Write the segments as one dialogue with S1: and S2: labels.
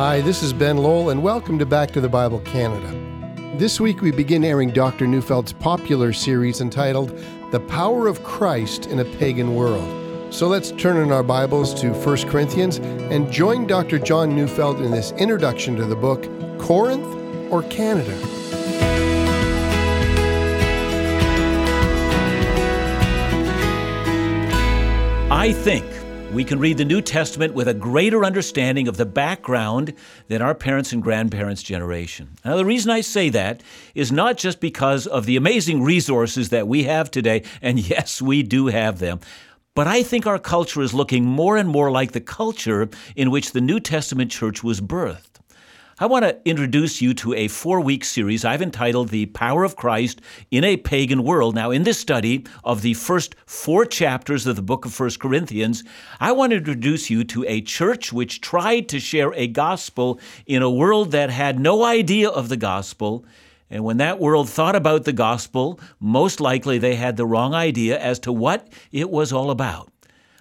S1: Hi, this is Ben Lowell, and welcome to Back to the Bible Canada. This week we begin airing Dr. Neufeld's popular series entitled The Power of Christ in a Pagan World. So let's turn in our Bibles to 1 Corinthians and join Dr. John Neufeld in this introduction to the book Corinth or Canada.
S2: I think we can read the New Testament with a greater understanding of the background than our parents' and grandparents' generation. Now, the reason I say that is not just because of the amazing resources that we have today, and yes, we do have them. But I think our culture is looking more and more like the culture in which the New Testament church was birthed. I want to introduce you to a four week series I've entitled The Power of Christ in a Pagan World. Now, in this study of the first four chapters of the book of 1 Corinthians, I want to introduce you to a church which tried to share a gospel in a world that had no idea of the gospel. And when that world thought about the gospel, most likely they had the wrong idea as to what it was all about.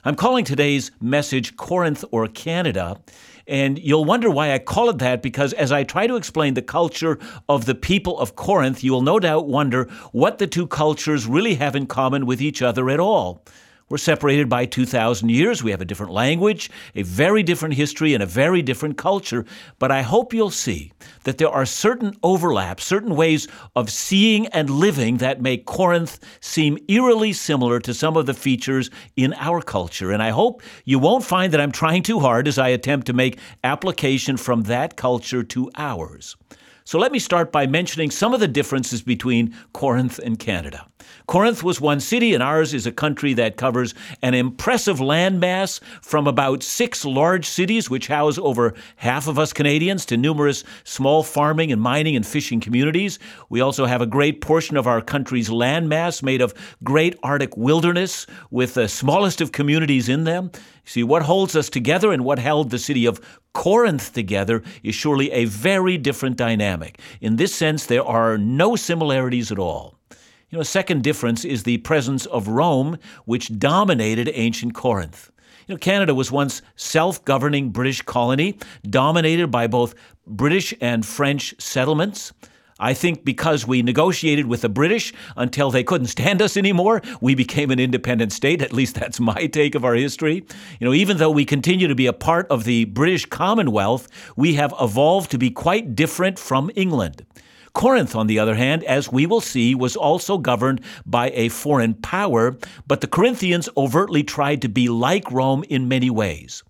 S2: I'm calling today's message Corinth or Canada. And you'll wonder why I call it that because as I try to explain the culture of the people of Corinth, you will no doubt wonder what the two cultures really have in common with each other at all. We're separated by 2,000 years. We have a different language, a very different history, and a very different culture. But I hope you'll see that there are certain overlaps, certain ways of seeing and living that make Corinth seem eerily similar to some of the features in our culture. And I hope you won't find that I'm trying too hard as I attempt to make application from that culture to ours. So let me start by mentioning some of the differences between Corinth and Canada. Corinth was one city, and ours is a country that covers an impressive landmass from about six large cities, which house over half of us Canadians, to numerous small farming and mining and fishing communities. We also have a great portion of our country's landmass made of great Arctic wilderness with the smallest of communities in them. See, what holds us together and what held the city of Corinth together is surely a very different dynamic. In this sense, there are no similarities at all. You know, a second difference is the presence of Rome, which dominated ancient Corinth. You know, Canada was once self-governing British colony, dominated by both British and French settlements. I think because we negotiated with the British until they couldn't stand us anymore, we became an independent state. At least that's my take of our history. You know, even though we continue to be a part of the British Commonwealth, we have evolved to be quite different from England. Corinth, on the other hand, as we will see, was also governed by a foreign power, but the Corinthians overtly tried to be like Rome in many ways.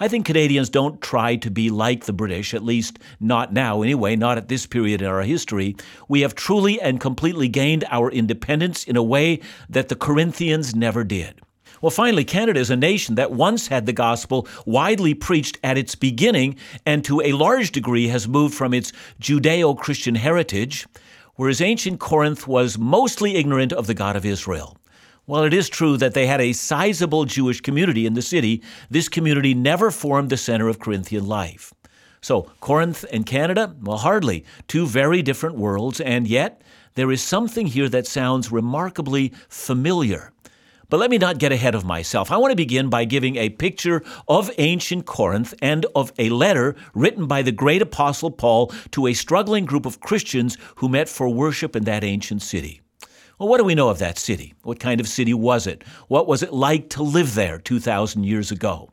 S2: I think Canadians don't try to be like the British, at least not now anyway, not at this period in our history. We have truly and completely gained our independence in a way that the Corinthians never did. Well, finally, Canada is a nation that once had the gospel widely preached at its beginning and to a large degree has moved from its Judeo Christian heritage, whereas ancient Corinth was mostly ignorant of the God of Israel. While it is true that they had a sizable Jewish community in the city, this community never formed the center of Corinthian life. So, Corinth and Canada, well, hardly two very different worlds, and yet there is something here that sounds remarkably familiar. But let me not get ahead of myself. I want to begin by giving a picture of ancient Corinth and of a letter written by the great apostle Paul to a struggling group of Christians who met for worship in that ancient city. Well, what do we know of that city? What kind of city was it? What was it like to live there 2,000 years ago?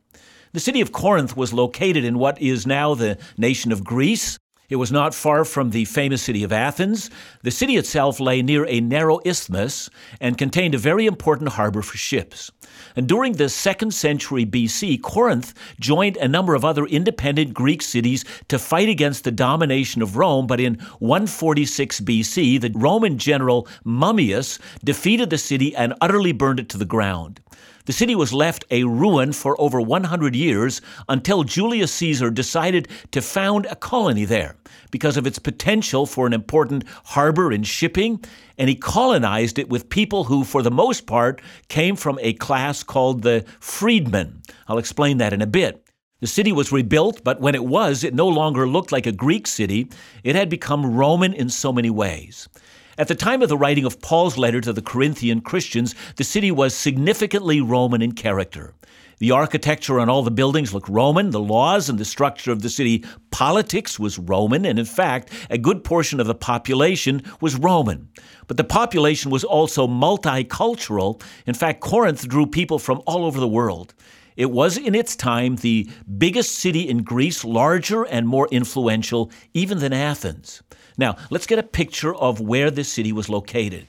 S2: The city of Corinth was located in what is now the nation of Greece. It was not far from the famous city of Athens. The city itself lay near a narrow isthmus and contained a very important harbor for ships. And during the second century BC, Corinth joined a number of other independent Greek cities to fight against the domination of Rome. But in 146 BC, the Roman general Mummius defeated the city and utterly burned it to the ground. The city was left a ruin for over 100 years until Julius Caesar decided to found a colony there because of its potential for an important harbor and shipping, and he colonized it with people who, for the most part, came from a class called the freedmen. I'll explain that in a bit. The city was rebuilt, but when it was, it no longer looked like a Greek city. It had become Roman in so many ways. At the time of the writing of Paul's letter to the Corinthian Christians, the city was significantly Roman in character. The architecture on all the buildings looked Roman. The laws and the structure of the city politics was Roman. And in fact, a good portion of the population was Roman. But the population was also multicultural. In fact, Corinth drew people from all over the world. It was in its time the biggest city in Greece, larger and more influential even than Athens. Now, let's get a picture of where this city was located.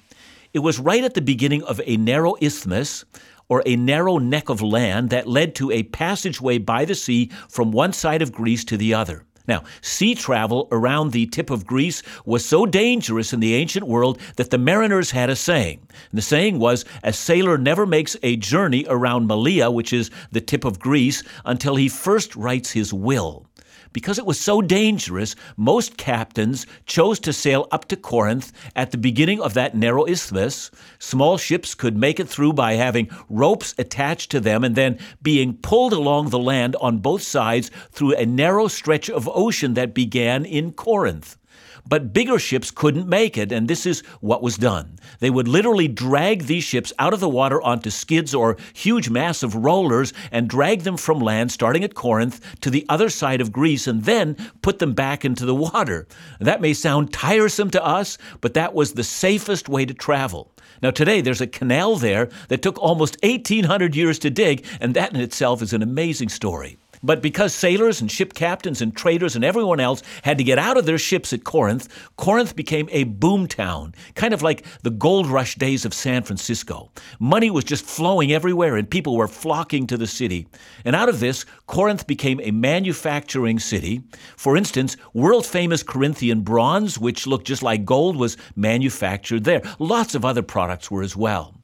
S2: It was right at the beginning of a narrow isthmus or a narrow neck of land that led to a passageway by the sea from one side of Greece to the other. Now, sea travel around the tip of Greece was so dangerous in the ancient world that the mariners had a saying. And the saying was, A sailor never makes a journey around Malea, which is the tip of Greece, until he first writes his will. Because it was so dangerous, most captains chose to sail up to Corinth at the beginning of that narrow isthmus. Small ships could make it through by having ropes attached to them and then being pulled along the land on both sides through a narrow stretch of ocean that began in Corinth. But bigger ships couldn't make it, and this is what was done. They would literally drag these ships out of the water onto skids or huge massive rollers and drag them from land, starting at Corinth, to the other side of Greece, and then put them back into the water. That may sound tiresome to us, but that was the safest way to travel. Now, today there's a canal there that took almost 1,800 years to dig, and that in itself is an amazing story. But because sailors and ship captains and traders and everyone else had to get out of their ships at Corinth, Corinth became a boom town, kind of like the gold rush days of San Francisco. Money was just flowing everywhere and people were flocking to the city. And out of this, Corinth became a manufacturing city. For instance, world famous Corinthian bronze, which looked just like gold, was manufactured there. Lots of other products were as well.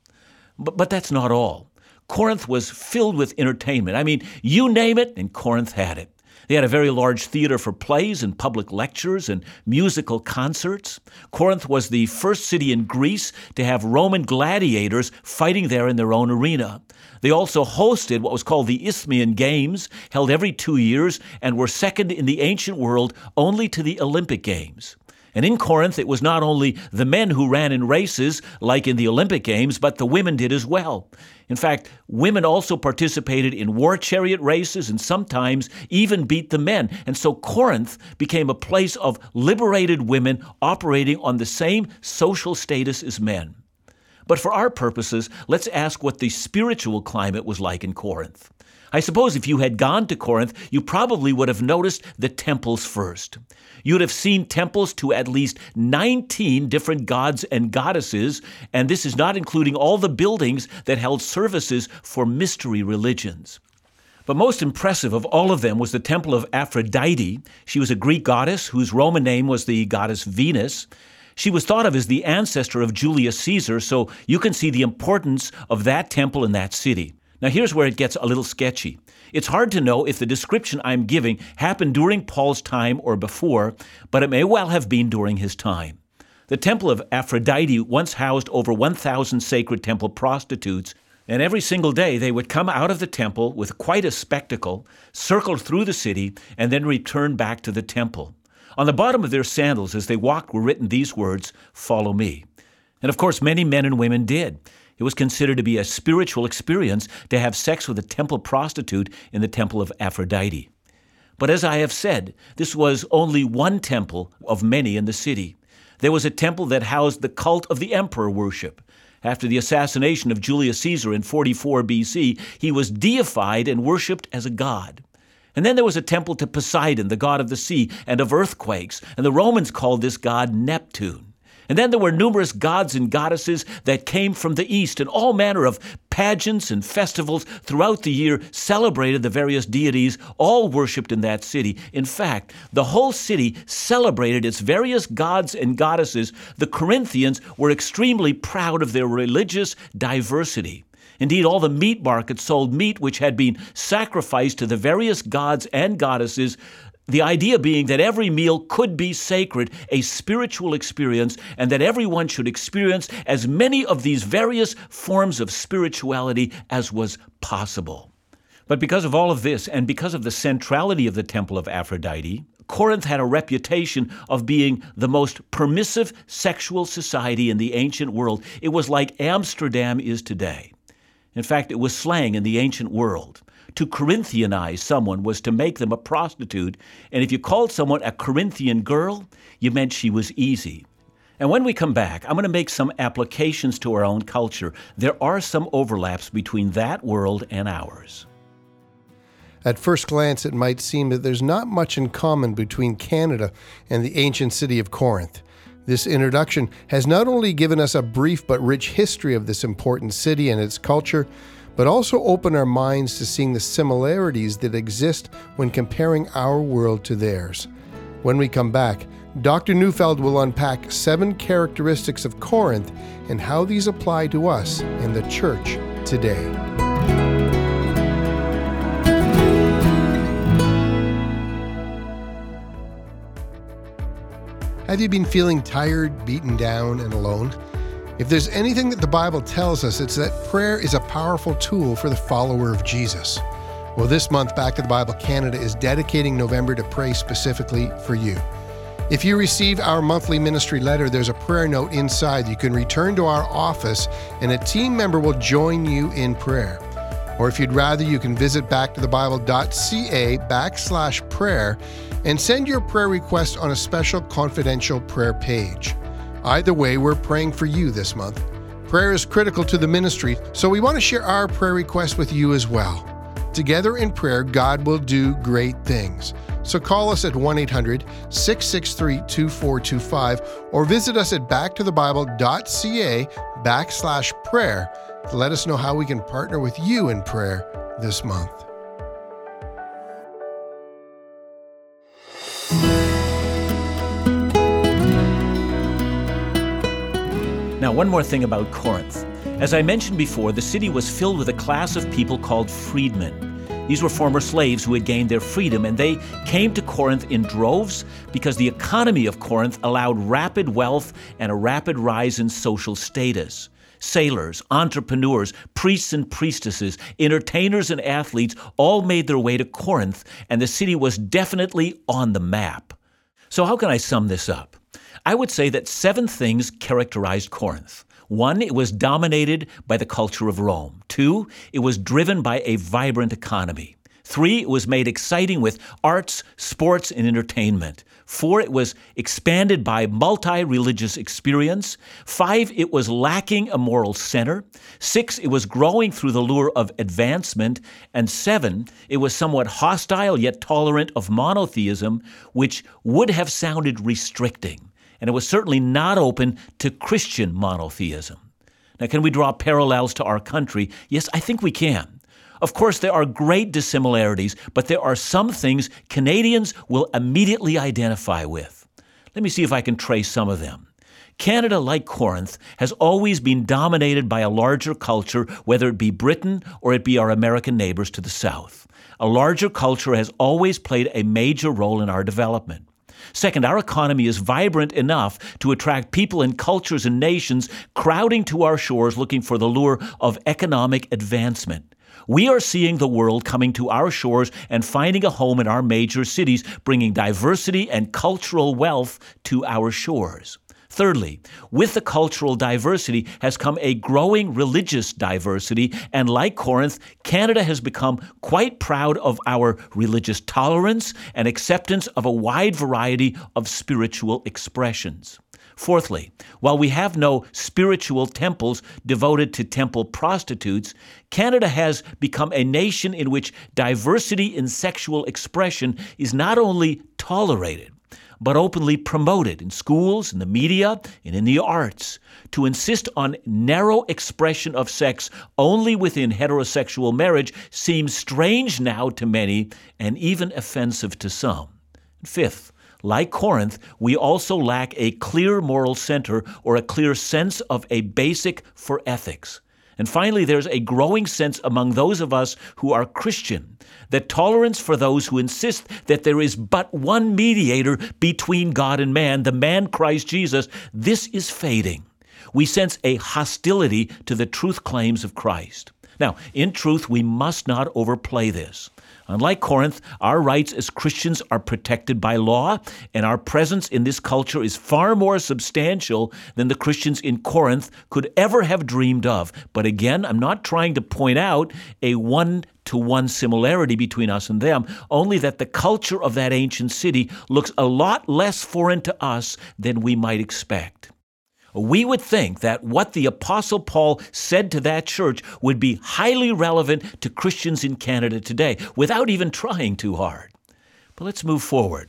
S2: But, but that's not all. Corinth was filled with entertainment. I mean, you name it, and Corinth had it. They had a very large theater for plays and public lectures and musical concerts. Corinth was the first city in Greece to have Roman gladiators fighting there in their own arena. They also hosted what was called the Isthmian Games, held every two years, and were second in the ancient world only to the Olympic Games. And in Corinth, it was not only the men who ran in races, like in the Olympic Games, but the women did as well. In fact, women also participated in war chariot races and sometimes even beat the men. And so Corinth became a place of liberated women operating on the same social status as men. But for our purposes, let's ask what the spiritual climate was like in Corinth. I suppose if you had gone to Corinth, you probably would have noticed the temples first. You'd have seen temples to at least 19 different gods and goddesses, and this is not including all the buildings that held services for mystery religions. But most impressive of all of them was the temple of Aphrodite. She was a Greek goddess whose Roman name was the goddess Venus. She was thought of as the ancestor of Julius Caesar, so you can see the importance of that temple in that city. Now, here's where it gets a little sketchy. It's hard to know if the description I'm giving happened during Paul's time or before, but it may well have been during his time. The temple of Aphrodite once housed over 1,000 sacred temple prostitutes, and every single day they would come out of the temple with quite a spectacle, circle through the city, and then return back to the temple. On the bottom of their sandals as they walked were written these words Follow me. And of course, many men and women did. It was considered to be a spiritual experience to have sex with a temple prostitute in the temple of Aphrodite. But as I have said, this was only one temple of many in the city. There was a temple that housed the cult of the emperor worship. After the assassination of Julius Caesar in 44 BC, he was deified and worshiped as a god. And then there was a temple to Poseidon, the god of the sea and of earthquakes, and the Romans called this god Neptune. And then there were numerous gods and goddesses that came from the east, and all manner of pageants and festivals throughout the year celebrated the various deities, all worshipped in that city. In fact, the whole city celebrated its various gods and goddesses. The Corinthians were extremely proud of their religious diversity. Indeed, all the meat markets sold meat which had been sacrificed to the various gods and goddesses the idea being that every meal could be sacred, a spiritual experience, and that everyone should experience as many of these various forms of spirituality as was possible. But because of all of this, and because of the centrality of the Temple of Aphrodite, Corinth had a reputation of being the most permissive sexual society in the ancient world. It was like Amsterdam is today. In fact, it was slang in the ancient world. To Corinthianize someone was to make them a prostitute, and if you called someone a Corinthian girl, you meant she was easy. And when we come back, I'm going to make some applications to our own culture. There are some overlaps between that world and ours.
S1: At first glance, it might seem that there's not much in common between Canada and the ancient city of Corinth. This introduction has not only given us a brief but rich history of this important city and its culture, but also open our minds to seeing the similarities that exist when comparing our world to theirs. When we come back, Dr. Neufeld will unpack seven characteristics of Corinth and how these apply to us in the church today. Have you been feeling tired, beaten down, and alone? If there's anything that the Bible tells us, it's that prayer is a powerful tool for the follower of Jesus. Well, this month, Back to the Bible Canada is dedicating November to pray specifically for you. If you receive our monthly ministry letter, there's a prayer note inside. You can return to our office, and a team member will join you in prayer. Or if you'd rather, you can visit backtothebible.ca backslash prayer and send your prayer request on a special confidential prayer page. Either way, we're praying for you this month. Prayer is critical to the ministry, so we want to share our prayer request with you as well. Together in prayer, God will do great things. So call us at 1 800 663 2425 or visit us at backtothebible.ca backslash prayer to let us know how we can partner with you in prayer this month.
S2: Now, one more thing about Corinth. As I mentioned before, the city was filled with a class of people called freedmen. These were former slaves who had gained their freedom, and they came to Corinth in droves because the economy of Corinth allowed rapid wealth and a rapid rise in social status sailors, entrepreneurs, priests and priestesses, entertainers and athletes all made their way to Corinth, and the city was definitely on the map. So, how can I sum this up? I would say that seven things characterized Corinth. One, it was dominated by the culture of Rome. Two, it was driven by a vibrant economy. Three, it was made exciting with arts, sports, and entertainment. Four, it was expanded by multi religious experience. Five, it was lacking a moral center. Six, it was growing through the lure of advancement. And seven, it was somewhat hostile yet tolerant of monotheism, which would have sounded restricting. And it was certainly not open to Christian monotheism. Now, can we draw parallels to our country? Yes, I think we can. Of course, there are great dissimilarities, but there are some things Canadians will immediately identify with. Let me see if I can trace some of them. Canada, like Corinth, has always been dominated by a larger culture, whether it be Britain or it be our American neighbors to the south. A larger culture has always played a major role in our development. Second, our economy is vibrant enough to attract people and cultures and nations crowding to our shores looking for the lure of economic advancement. We are seeing the world coming to our shores and finding a home in our major cities, bringing diversity and cultural wealth to our shores. Thirdly, with the cultural diversity has come a growing religious diversity, and like Corinth, Canada has become quite proud of our religious tolerance and acceptance of a wide variety of spiritual expressions. Fourthly, while we have no spiritual temples devoted to temple prostitutes, Canada has become a nation in which diversity in sexual expression is not only tolerated, but openly promoted in schools, in the media, and in the arts. To insist on narrow expression of sex only within heterosexual marriage seems strange now to many and even offensive to some. Fifth, like Corinth, we also lack a clear moral center or a clear sense of a basic for ethics. And finally, there's a growing sense among those of us who are Christian that tolerance for those who insist that there is but one mediator between God and man, the man Christ Jesus, this is fading. We sense a hostility to the truth claims of Christ. Now, in truth, we must not overplay this. Unlike Corinth, our rights as Christians are protected by law, and our presence in this culture is far more substantial than the Christians in Corinth could ever have dreamed of. But again, I'm not trying to point out a one to one similarity between us and them, only that the culture of that ancient city looks a lot less foreign to us than we might expect. We would think that what the Apostle Paul said to that church would be highly relevant to Christians in Canada today without even trying too hard. But let's move forward.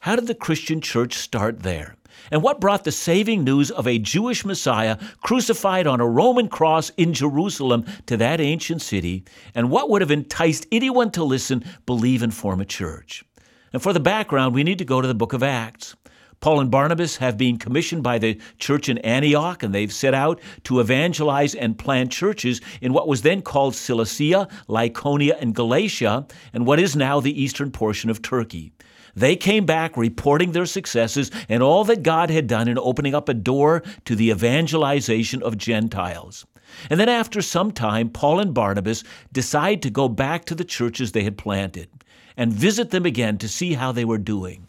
S2: How did the Christian church start there? And what brought the saving news of a Jewish Messiah crucified on a Roman cross in Jerusalem to that ancient city? And what would have enticed anyone to listen, believe, and form a church? And for the background, we need to go to the book of Acts. Paul and Barnabas have been commissioned by the church in Antioch, and they've set out to evangelize and plant churches in what was then called Cilicia, Lycaonia, and Galatia, and what is now the eastern portion of Turkey. They came back reporting their successes and all that God had done in opening up a door to the evangelization of Gentiles. And then, after some time, Paul and Barnabas decide to go back to the churches they had planted and visit them again to see how they were doing.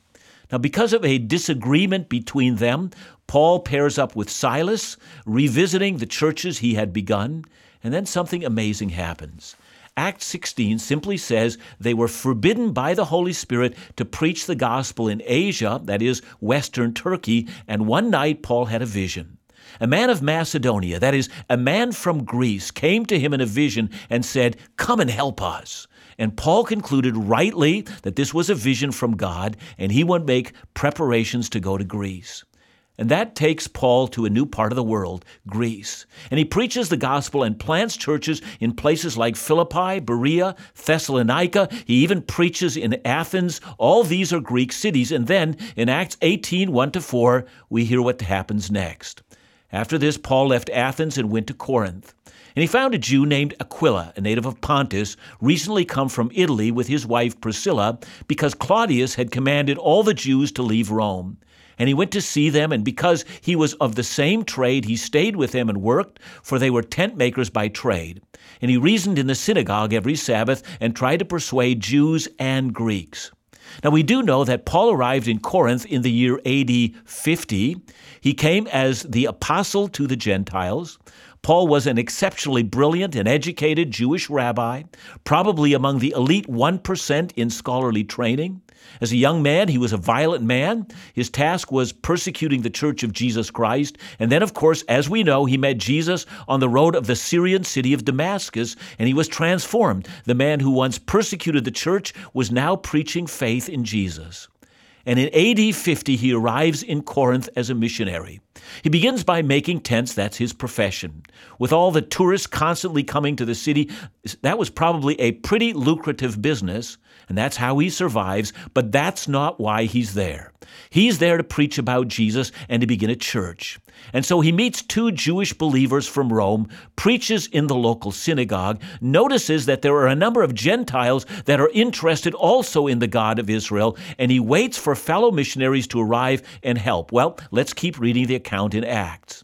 S2: Now, because of a disagreement between them, Paul pairs up with Silas, revisiting the churches he had begun, and then something amazing happens. Acts 16 simply says they were forbidden by the Holy Spirit to preach the gospel in Asia, that is, Western Turkey, and one night Paul had a vision. A man of Macedonia, that is, a man from Greece, came to him in a vision and said, Come and help us. And Paul concluded rightly that this was a vision from God, and he would make preparations to go to Greece. And that takes Paul to a new part of the world, Greece. And he preaches the gospel and plants churches in places like Philippi, Berea, Thessalonica. He even preaches in Athens. All these are Greek cities. And then in Acts 18 1 to 4, we hear what happens next. After this, Paul left Athens and went to Corinth. And he found a Jew named Aquila, a native of Pontus, recently come from Italy with his wife Priscilla, because Claudius had commanded all the Jews to leave Rome. And he went to see them, and because he was of the same trade, he stayed with them and worked, for they were tent makers by trade. And he reasoned in the synagogue every Sabbath and tried to persuade Jews and Greeks. Now, we do know that Paul arrived in Corinth in the year AD 50. He came as the apostle to the Gentiles. Paul was an exceptionally brilliant and educated Jewish rabbi, probably among the elite 1% in scholarly training. As a young man, he was a violent man. His task was persecuting the church of Jesus Christ. And then, of course, as we know, he met Jesus on the road of the Syrian city of Damascus, and he was transformed. The man who once persecuted the church was now preaching faith in Jesus. And in AD 50, he arrives in Corinth as a missionary. He begins by making tents, that's his profession. With all the tourists constantly coming to the city, that was probably a pretty lucrative business, and that's how he survives, but that's not why he's there. He's there to preach about Jesus and to begin a church. And so he meets two Jewish believers from Rome, preaches in the local synagogue, notices that there are a number of Gentiles that are interested also in the God of Israel, and he waits for fellow missionaries to arrive and help. Well, let's keep reading the account in Acts.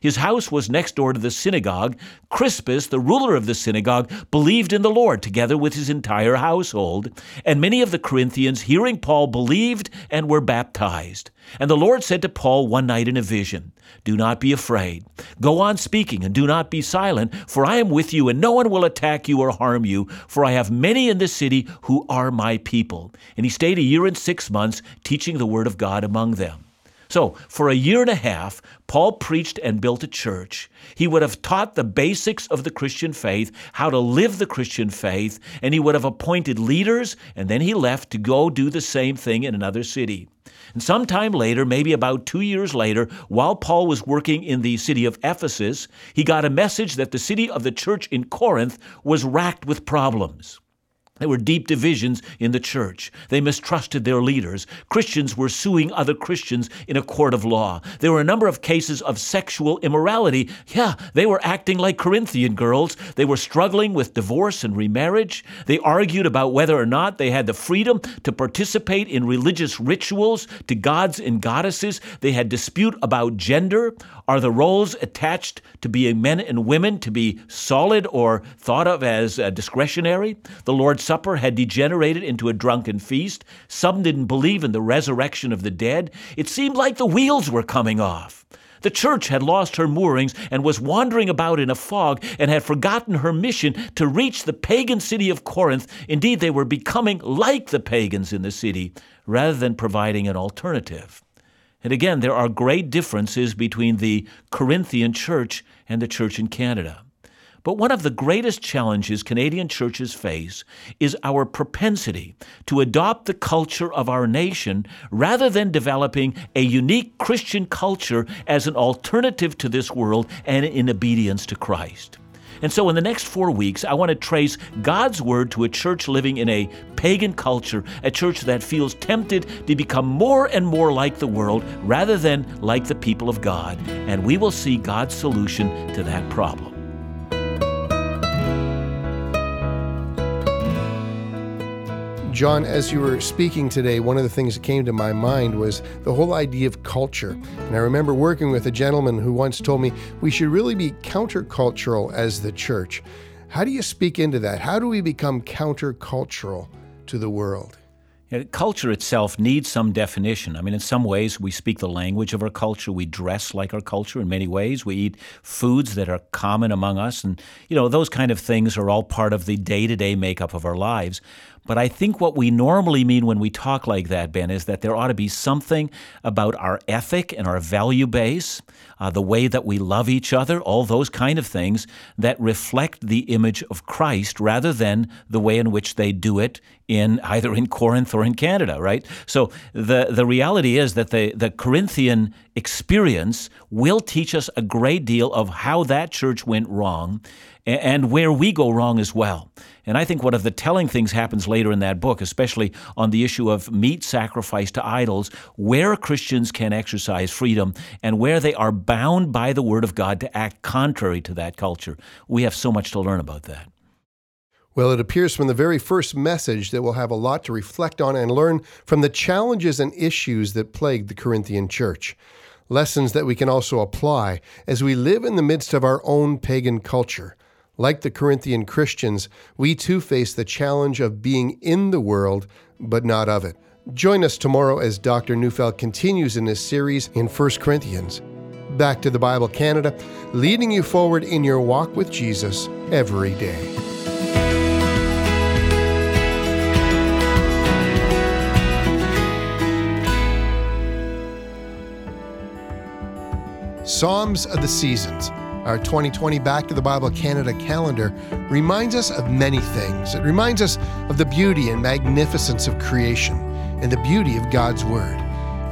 S2: His house was next door to the synagogue. Crispus, the ruler of the synagogue, believed in the Lord together with his entire household. And many of the Corinthians, hearing Paul, believed and were baptized. And the Lord said to Paul one night in a vision, Do not be afraid. Go on speaking and do not be silent, for I am with you, and no one will attack you or harm you, for I have many in this city who are my people. And he stayed a year and six months, teaching the word of God among them. So, for a year and a half, Paul preached and built a church. He would have taught the basics of the Christian faith, how to live the Christian faith, and he would have appointed leaders, and then he left to go do the same thing in another city. And sometime later, maybe about two years later, while Paul was working in the city of Ephesus, he got a message that the city of the church in Corinth was racked with problems. There were deep divisions in the church. They mistrusted their leaders. Christians were suing other Christians in a court of law. There were a number of cases of sexual immorality. Yeah, they were acting like Corinthian girls. They were struggling with divorce and remarriage. They argued about whether or not they had the freedom to participate in religious rituals to gods and goddesses. They had dispute about gender. Are the roles attached to being men and women to be solid or thought of as uh, discretionary? The Lord's Supper had degenerated into a drunken feast. Some didn't believe in the resurrection of the dead. It seemed like the wheels were coming off. The church had lost her moorings and was wandering about in a fog and had forgotten her mission to reach the pagan city of Corinth. Indeed, they were becoming like the pagans in the city rather than providing an alternative. And again, there are great differences between the Corinthian church and the church in Canada. But one of the greatest challenges Canadian churches face is our propensity to adopt the culture of our nation rather than developing a unique Christian culture as an alternative to this world and in obedience to Christ. And so, in the next four weeks, I want to trace God's word to a church living in a pagan culture, a church that feels tempted to become more and more like the world rather than like the people of God. And we will see God's solution to that problem.
S1: John, as you were speaking today, one of the things that came to my mind was the whole idea of culture. And I remember working with a gentleman who once told me we should really be countercultural as the church. How do you speak into that? How do we become countercultural to the world?
S2: culture itself needs some definition. I mean, in some ways, we speak the language of our culture. We dress like our culture in many ways. We eat foods that are common among us. And, you know, those kind of things are all part of the day to day makeup of our lives. But I think what we normally mean when we talk like that, Ben, is that there ought to be something about our ethic and our value base, uh, the way that we love each other, all those kind of things that reflect the image of Christ rather than the way in which they do it in either in Corinth or in Canada, right? So the, the reality is that the, the Corinthian experience will teach us a great deal of how that church went wrong and where we go wrong as well. And I think one of the telling things happens later in that book, especially on the issue of meat sacrifice to idols, where Christians can exercise freedom and where they are bound by the Word of God to act contrary to that culture. We have so much to learn about that.
S1: Well, it appears from the very first message that we'll have a lot to reflect on and learn from the challenges and issues that plagued the Corinthian church. Lessons that we can also apply as we live in the midst of our own pagan culture. Like the Corinthian Christians, we too face the challenge of being in the world, but not of it. Join us tomorrow as Dr. Neufeld continues in this series in 1 Corinthians. Back to the Bible Canada, leading you forward in your walk with Jesus every day. Psalms of the Seasons our 2020 Back to the Bible Canada calendar reminds us of many things. It reminds us of the beauty and magnificence of creation and the beauty of God's Word.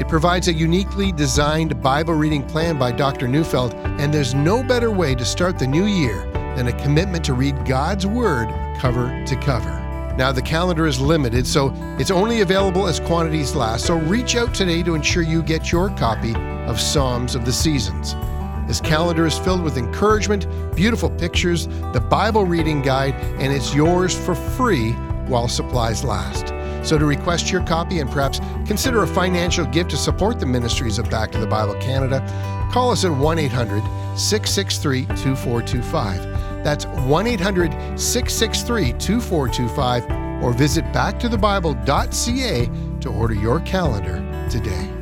S1: It provides a uniquely designed Bible reading plan by Dr. Neufeld, and there's no better way to start the new year than a commitment to read God's Word cover to cover. Now, the calendar is limited, so it's only available as quantities last, so reach out today to ensure you get your copy of Psalms of the Seasons. This calendar is filled with encouragement, beautiful pictures, the Bible reading guide, and it's yours for free while supplies last. So, to request your copy and perhaps consider a financial gift to support the ministries of Back to the Bible Canada, call us at 1 800 663 2425. That's 1 800 663 2425 or visit backtothebible.ca to order your calendar today.